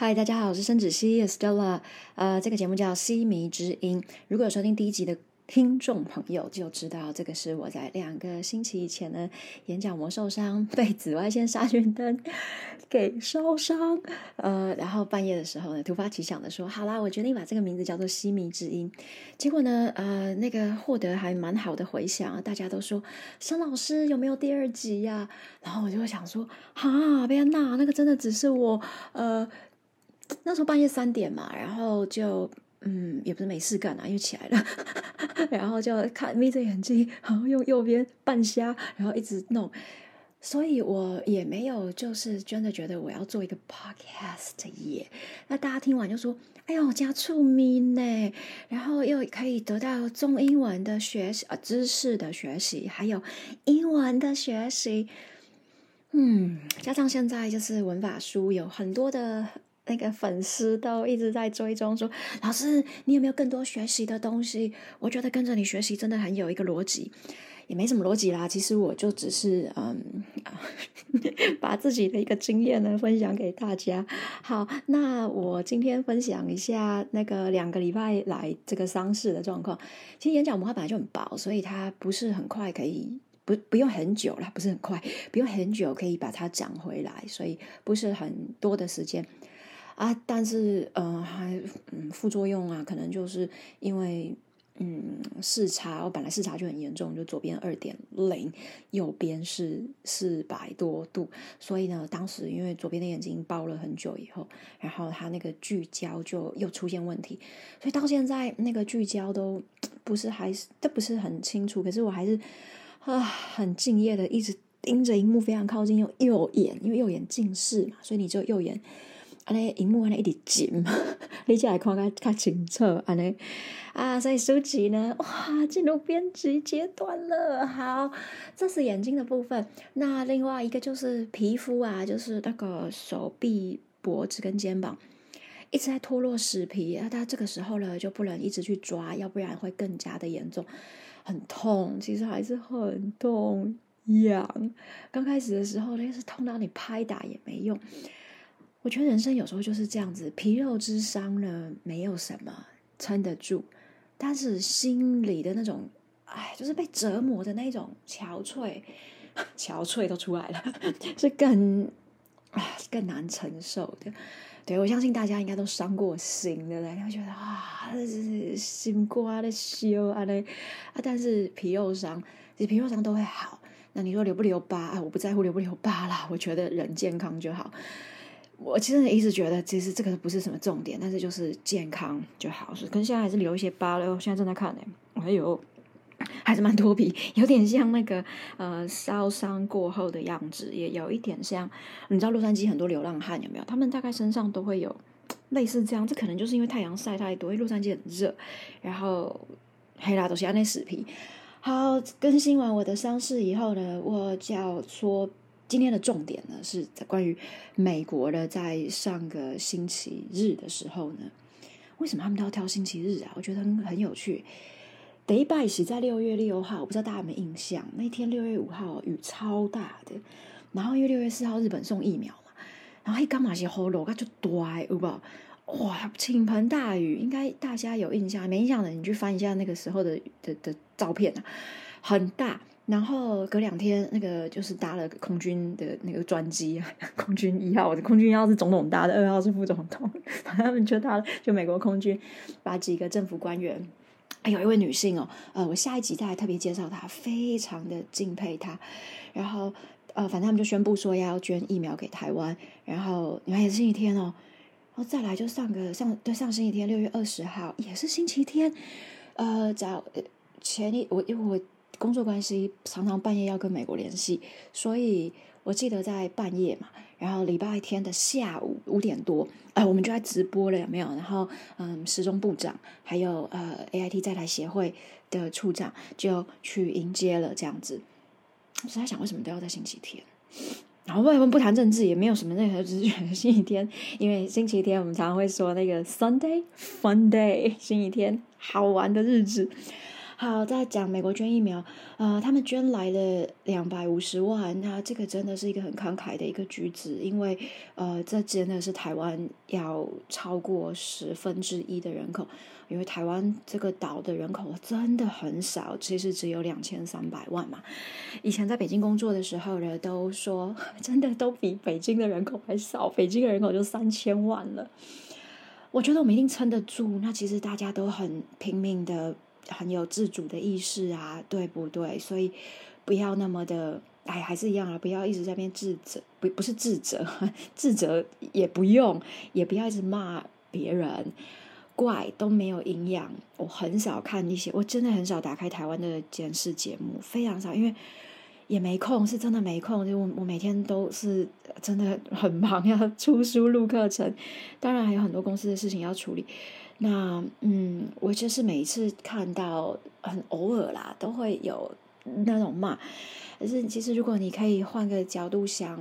嗨，大家好，我是申子熙 Stella。呃，这个节目叫《西迷之音》。如果有收听第一集的听众朋友就知道，这个是我在两个星期以前呢，眼角膜受伤，被紫外线杀菌灯给烧伤。呃，然后半夜的时候呢，突发奇想的说：“好啦，我决定把这个名字叫做《西迷之音》。”结果呢，呃，那个获得还蛮好的回响，大家都说：“申老师有没有第二集呀？”然后我就会想说：“哈，别娜，那个真的只是我，呃。”那时候半夜三点嘛，然后就嗯，也不是没事干啊，又起来了，然后就看眯着眼睛，然后用右边半瞎，然后一直弄，所以我也没有就是真的觉得我要做一个 podcast 耶。那大家听完就说：“哎呦，加醋咪呢！”然后又可以得到中英文的学习啊，知识的学习，还有英文的学习。嗯，加上现在就是文法书有很多的。那个粉丝都一直在追踪，说：“老师，你有没有更多学习的东西？”我觉得跟着你学习真的很有一个逻辑，也没什么逻辑啦。其实我就只是嗯，把自己的一个经验呢分享给大家。好，那我今天分享一下那个两个礼拜来这个丧事的状况。其实眼角膜它本来就很薄，所以它不是很快可以不不用很久了，不是很快，不用很久可以把它讲回来，所以不是很多的时间。啊，但是呃，还嗯，副作用啊，可能就是因为嗯视差，我本来视差就很严重，就左边二点零，右边是四百多度，所以呢，当时因为左边的眼睛包了很久以后，然后它那个聚焦就又出现问题，所以到现在那个聚焦都不是还是都不是很清楚，可是我还是啊很敬业的一直盯着荧幕非常靠近，用右眼，因为右眼近视嘛，所以你就右眼。安尼荧幕安尼一直紧嘛，你才会看较较清楚安尼啊，所以书籍呢，哇，进入编辑阶段了。好，这是眼睛的部分。那另外一个就是皮肤啊，就是那个手臂、脖子跟肩膀一直在脱落死皮啊。它这个时候呢，就不能一直去抓，要不然会更加的严重，很痛。其实还是很痛，痒。刚开始的时候呢，是痛到你拍打也没用。我觉得人生有时候就是这样子，皮肉之伤呢，没有什么撑得住，但是心里的那种，哎，就是被折磨的那种憔悴，憔悴都出来了，是更啊更难承受的。对我相信大家应该都伤过心的，你会觉得啊，心瓜的修啊嘞啊，但是皮肉伤，其实皮肉伤都会好。那你说留不留疤啊？我不在乎留不留疤啦，我觉得人健康就好。我其实一直觉得，其实这个不是什么重点，但是就是健康就好。是，跟现在还是留一些疤了。现在正在看呢，还有还是蛮脱皮，有点像那个呃烧伤过后的样子，也有一点像。你知道洛杉矶很多流浪汉有没有？他们大概身上都会有类似这样。这可能就是因为太阳晒太多，因为洛杉矶很热，然后黑啦都是那死皮。好，更新完我的伤势以后呢，我就要说。今天的重点呢，是在关于美国的，在上个星期日的时候呢，为什么他们都要挑星期日啊？我觉得很有趣。第一拜是在六月六号，我不知道大家有没有印象，那天六月五号雨超大的，然后因为六月四号日本送疫苗嘛，然后一刚马些喉咙，它就大，有不？哇，倾盆大雨，应该大家有印象，没印象的你去翻一下那个时候的的的照片啊，很大。然后隔两天，那个就是搭了空军的那个专机，空军一号，空军一号是总统搭的，二号是副总统，他们就搭了，就美国空军把几个政府官员，有一位女性哦，呃，我下一集再特别介绍她，非常的敬佩她。然后呃，反正他们就宣布说要捐疫苗给台湾，然后你看也是星期天哦，然后再来就上个上对上星期天六月二十号也是星期天，呃，早前一我因为我。工作关系常常半夜要跟美国联系，所以我记得在半夜嘛，然后礼拜天的下午五点多，哎，我们就在直播了，有没有？然后，嗯，时钟部长还有呃 A I T 在台协会的处长就去迎接了，这样子。我在想，为什么都要在星期天？然后我们不谈政治，也没有什么任何，只是觉得星期天，因为星期天我们常常会说那个 Sunday Fun Day，星期天好玩的日子。好，再讲美国捐疫苗，呃，他们捐来了两百五十万，那这个真的是一个很慷慨的一个举止，因为呃，这真的是台湾要超过十分之一的人口，因为台湾这个岛的人口真的很少，其实只有两千三百万嘛。以前在北京工作的时候呢，都说 真的都比北京的人口还少，北京的人口就三千万了。我觉得我们一定撑得住，那其实大家都很拼命的。很有自主的意识啊，对不对？所以不要那么的，哎，还是一样啊，不要一直在边自责，不不是自责，自责也不用，也不要一直骂别人，怪都没有营养。我很少看一些，我真的很少打开台湾的监视节目，非常少，因为也没空，是真的没空。就我我每天都是真的很忙，要出书录课程，当然还有很多公司的事情要处理。那嗯，我就是每一次看到，很偶尔啦，都会有那种骂。可是其实，如果你可以换个角度想，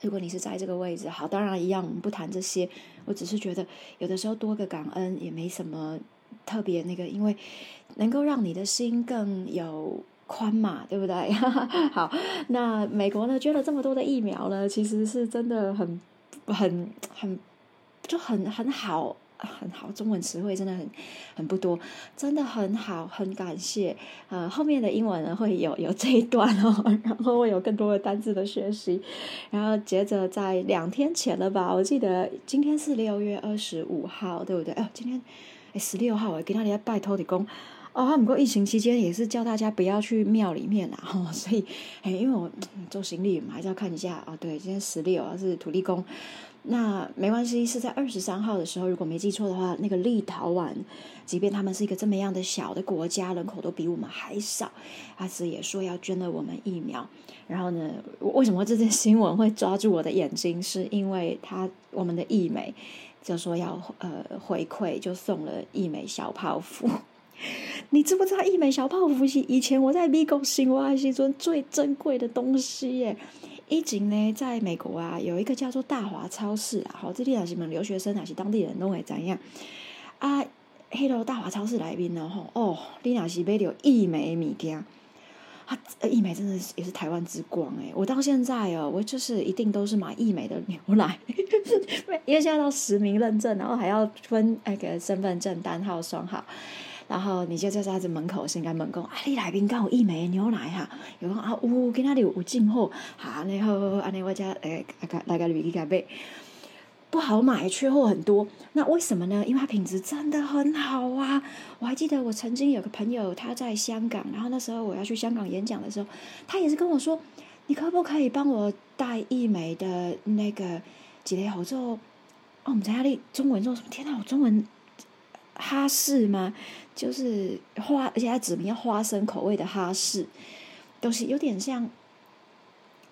如果你是在这个位置，好，当然一样，我们不谈这些。我只是觉得，有的时候多个感恩也没什么特别那个，因为能够让你的心更有宽嘛，对不对？好，那美国呢，捐了这么多的疫苗呢，其实是真的很很很就很很好。很好，中文词汇真的很很不多，真的很好，很感谢。呃，后面的英文呢会有有这一段哦，然后会有更多的单字的学习。然后接着在两天前了吧，我记得今天是六月二十五号，对不对？哦，今天哎十六号，我给那里拜托的工。哦，不过疫情期间也是叫大家不要去庙里面啦，哈，所以哎，因为我做行李嘛，还是要看一下啊。对，今天十六是土地公。那没关系，是在二十三号的时候，如果没记错的话，那个立陶宛，即便他们是一个这么样的小的国家，人口都比我们还少，阿慈也说要捐了我们疫苗。然后呢，为什么这件新闻会抓住我的眼睛？是因为他我们的义美就说要呃回馈，就送了疫美小泡芙。你知不知道疫美小泡芙是以前我在美国新华西村最珍贵的东西耶？以前呢，在美国啊，有一个叫做大华超市啊，好，这里也是们留学生还是当地人都会怎样啊？黑楼大华超市来宾呢，吼哦，你也是买到益美物件，啊，益美真的是也是台湾之光诶，我到现在哦，我就是一定都是买益美的牛奶，因为现在要实名认证，然后还要分那个身份证单号双号。然后你就在他子门口先跟门讲，啊，你来宾刚有一枚牛奶哈，有讲啊，呜跟他有有进货，好，然后安尼我家诶，来来个旅客买，不好买，缺货很多。那为什么呢？因为它品质真的很好啊！我还记得我曾经有个朋友他在香港，然后那时候我要去香港演讲的时候，他也是跟我说，你可不可以帮我带一枚的那个几类好做？哦，我们在那里？中文做什么？天哪，我中文。哈士吗？就是花，而且它指明花生口味的哈士，都是有点像，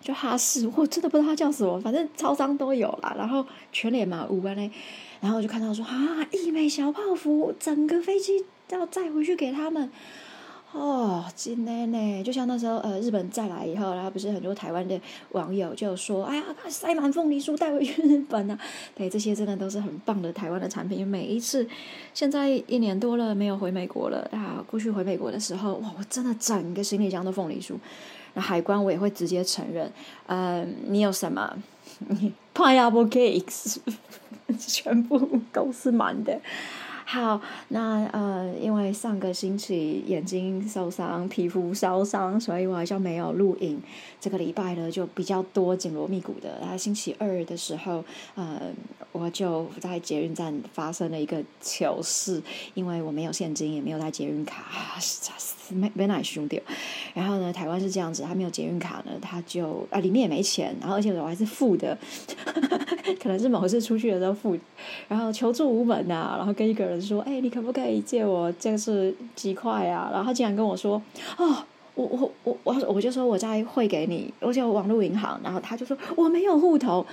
就哈士，我真的不知道它叫什么，反正超商都有啦。然后全脸嘛五万嘞，然后我就看到说啊，一枚小泡芙，整个飞机要载回去给他们。哦，真的呢，就像那时候，呃，日本再来以后，然后不是很多台湾的网友就说：“哎呀，塞满凤梨酥带回去日本啊！”对，这些真的都是很棒的台湾的产品。每一次，现在一年多了没有回美国了啊，过去回美国的时候，哇，我真的整个行李箱都凤梨酥。那海关我也会直接承认，呃，你有什么？Pineapple cakes，全部 都是满的。好，那呃，因为上个星期眼睛受伤、皮肤烧伤，所以我好像没有录影。这个礼拜呢，就比较多紧锣密鼓的。然后星期二的时候，呃，我就在捷运站发生了一个糗事，因为我没有现金，也没有带捷运卡，没没哪兄弟。然后呢，台湾是这样子，他没有捷运卡呢，他就啊里面也没钱，然后而且我还是负的，可能是某次出去的时候付，然后求助无门呐，然后跟一个人。说，哎，你可不可以借我这是几块啊？然后他竟然跟我说，哦，我我我我我就说我再汇给你，而且网络银行。然后他就说我没有户头，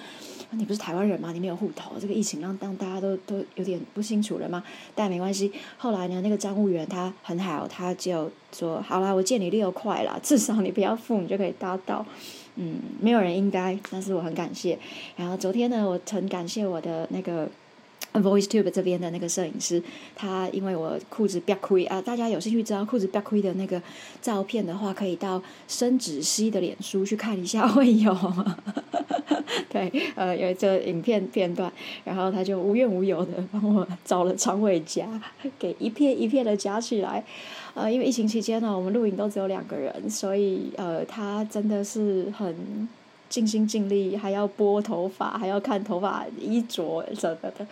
你不是台湾人吗？你没有户头，这个疫情让让大家都都有点不清楚了吗？但没关系。后来呢，那个账务员他很好，他就说，好啦，我借你六块啦，至少你不要付，你就可以搭到。嗯，没有人应该，但是我很感谢。然后昨天呢，我很感谢我的那个。VoiceTube 这边的那个摄影师，他因为我裤子别亏啊，大家有兴趣知道裤子别亏的那个照片的话，可以到深子熙的脸书去看一下，会有。对，呃，有这影片片段，然后他就无怨无尤的帮我找了长尾夹，给一片一片的夹起来。呃，因为疫情期间呢，我们录影都只有两个人，所以呃，他真的是很。尽心尽力，还要拨头发，还要看头发衣着什么的，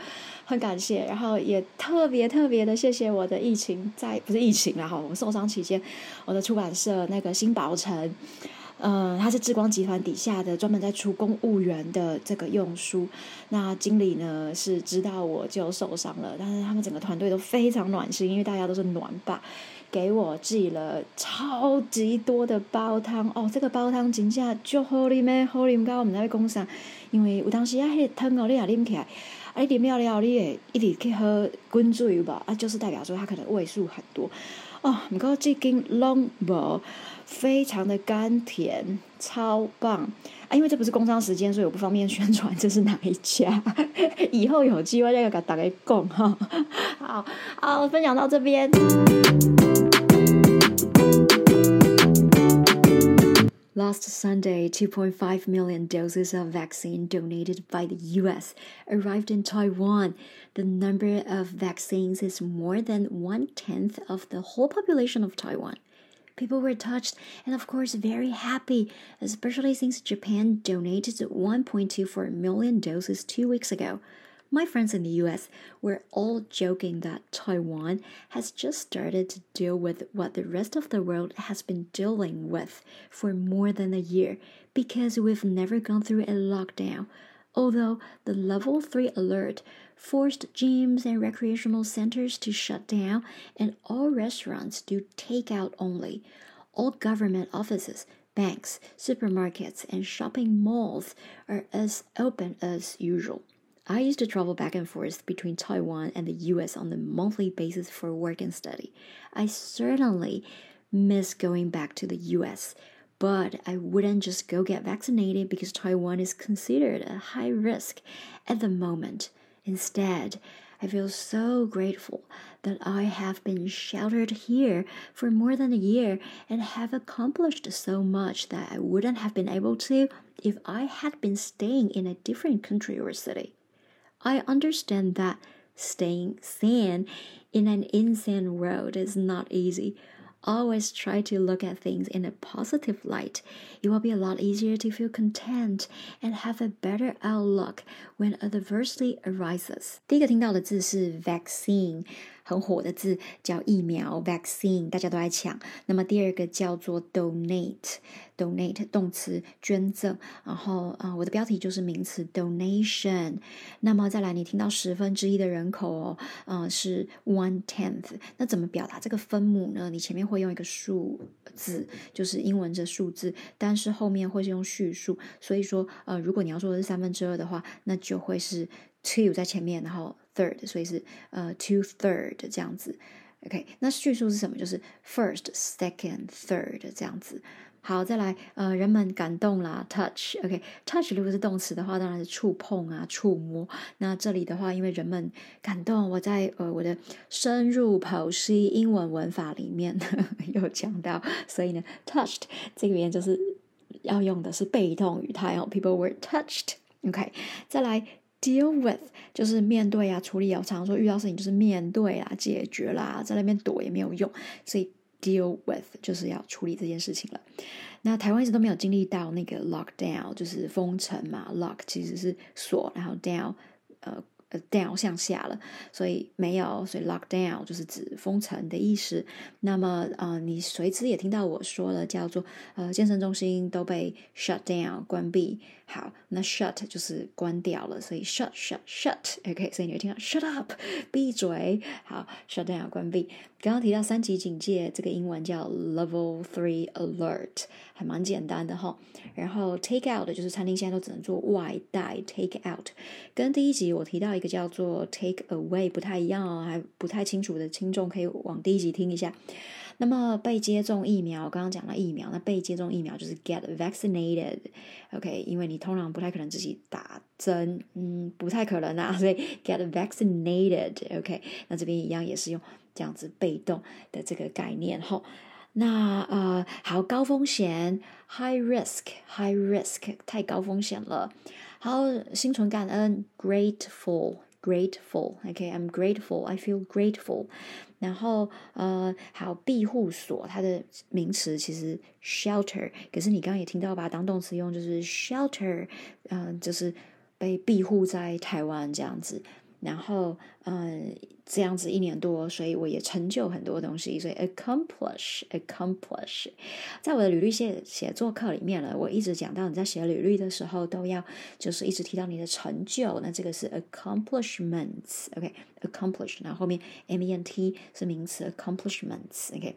很感谢。然后也特别特别的谢谢我的疫情在不是疫情了哈，我们受伤期间，我的出版社那个新宝城，嗯，它是智光集团底下的，专门在出公务员的这个用书。那经理呢是知道我就受伤了，但是他们整个团队都非常暖心，因为大家都是暖爸。给我寄了超级多的煲汤哦，这个煲汤真正就好啉咩，好啉到我们在讲啥？因为有当时啊，迄个汤哦，你也啉起来，啊，你啉了了，你会一直去喝滚水吧？啊，就是代表说它可能味素很多哦。唔过这根 long 无，非常的甘甜，超棒啊！因为这不是工商时间，所以我不方便宣传这是哪一家。以后有机会再给大家讲哈。好，好，分享到这边。Last Sunday, 2.5 million doses of vaccine donated by the US arrived in Taiwan. The number of vaccines is more than one tenth of the whole population of Taiwan. People were touched and, of course, very happy, especially since Japan donated 1.24 million doses two weeks ago. My friends in the US were all joking that Taiwan has just started to deal with what the rest of the world has been dealing with for more than a year because we've never gone through a lockdown. Although the level 3 alert forced gyms and recreational centers to shut down and all restaurants do takeout only, all government offices banks, supermarkets, and shopping malls are as open as usual. I used to travel back and forth between Taiwan and the US on a monthly basis for work and study. I certainly miss going back to the US, but I wouldn't just go get vaccinated because Taiwan is considered a high risk at the moment. Instead, I feel so grateful that I have been sheltered here for more than a year and have accomplished so much that I wouldn't have been able to if I had been staying in a different country or city. I understand that staying sane in an insane world is not easy. Always try to look at things in a positive light. It will be a lot easier to feel content and have a better outlook when adversity arises. 第一个听到的字是 vaccine。 很火的字叫疫苗 vaccine，大家都在抢。那么第二个叫做 donate，donate 动词捐赠。然后啊，我的标题就是名词 donation。那么再来，你听到十分之一的人口哦，嗯，是 one tenth。那怎么表达这个分母呢？你前面会用一个数字，就是英文这数字，但是后面会是用序数。所以说，呃，如果你要说的是三分之二的话，那就会是 two 在前面，然后。third，所以是呃 two third 这样子。OK，那叙述是什么？就是 first、second、third 这样子。好，再来，呃，人们感动啦，touch。OK，touch 如果是动词的话，当然是触碰啊，触摸。那这里的话，因为人们感动，我在呃我的深入剖析英文文法里面 有讲到，所以呢，touched 这个语言就是要用的是被动语态哦，people were touched。OK，再来。Deal with 就是面对啊，处理啊。常常说遇到事情就是面对啊，解决啦，在那边躲也没有用，所以 deal with 就是要处理这件事情了。那台湾一直都没有经历到那个 lockdown，就是封城嘛，lock 其实是锁，然后 down 呃。呃，down 向下了，所以没有，所以 lock down 就是指封城的意思。那么，呃，你随之也听到我说了，叫做呃，健身中心都被 shut down 关闭。好，那 shut 就是关掉了，所以 shut shut shut，OK，所以你会听到 shut up，闭嘴。好，shut down 关闭。刚刚提到三级警戒，这个英文叫 level three alert，还蛮简单的哈。然后 take out 就是餐厅现在都只能做外带 take out，跟第一集我提到一个叫做 take away 不太一样哦，还不太清楚的听众可以往第一集听一下。那么被接种疫苗，刚刚讲了疫苗，那被接种疫苗就是 get vaccinated，OK，因为你通常不太可能自己打针，嗯，不太可能啊，所以 get vaccinated，OK，那这边一样也是用这样子被动的这个概念哈。那呃，好高风险，high risk，high risk，太高风险了。好，心存感恩，grateful，grateful，OK，I'm grateful，I feel grateful。然后呃，好庇护所，它的名词其实 shelter，可是你刚刚也听到把它当动词用，就是 shelter，嗯，就是被庇护在台湾这样子。然后，嗯，这样子一年多，所以我也成就很多东西，所以 accomplish，accomplish，在我的履历写写作课里面了，我一直讲到你在写履历的时候都要就是一直提到你的成就，那这个是 accomplishments，OK，accomplish，然后后面 m e n t 是名词 accomplishments，OK。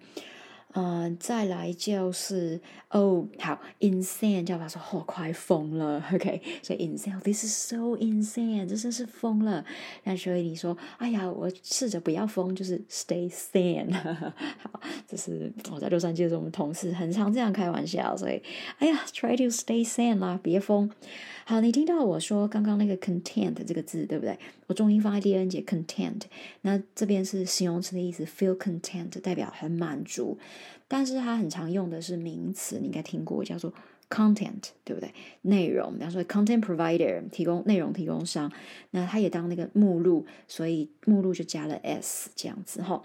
嗯，再来就是哦，好，insane，叫他说，哦，快疯了，OK，所以 insane，this is so insane，这真是疯了。那所以你说，哎呀，我试着不要疯，就是 stay sane。好，这是我在洛杉矶的时候，我们同事很常这样开玩笑，所以，哎呀，try to stay sane 啦，别疯。好，你听到我说刚刚那个 content 这个字，对不对？我重音放在第 n 节 content，那这边是形容词的意思，feel content 代表很满足，但是它很常用的是名词，你应该听过叫做 content，对不对？内容，比方说 content provider 提供内容提供商，那它也当那个目录，所以目录就加了 s 这样子哈。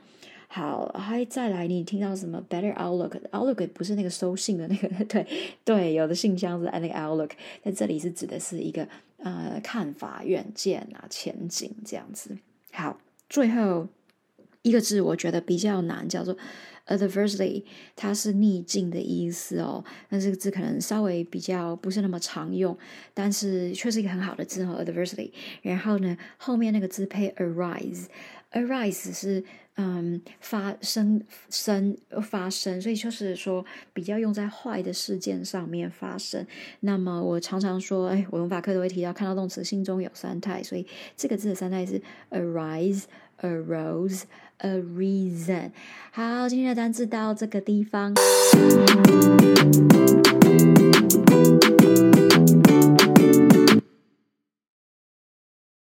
好，还再来，你听到什么？Better outlook，outlook 不是那个收信的那个，对对，有的信箱是那个 outlook，在这里是指的是一个呃看法、远见啊、前景这样子。好，最后一个字我觉得比较难，叫做 Adversely，它是逆境的意思哦。那这个字可能稍微比较不是那么常用，但是却是一个很好的字哦 adversely，。然后呢，后面那个字配 arise，arise 是。嗯，发生生发生，所以就是说比较用在坏的事件上面发生。那么我常常说，哎，我用法课都会提到，看到动词心中有三态，所以这个字的三态是 arise、arose、a reason。好，今天的单词到这个地方。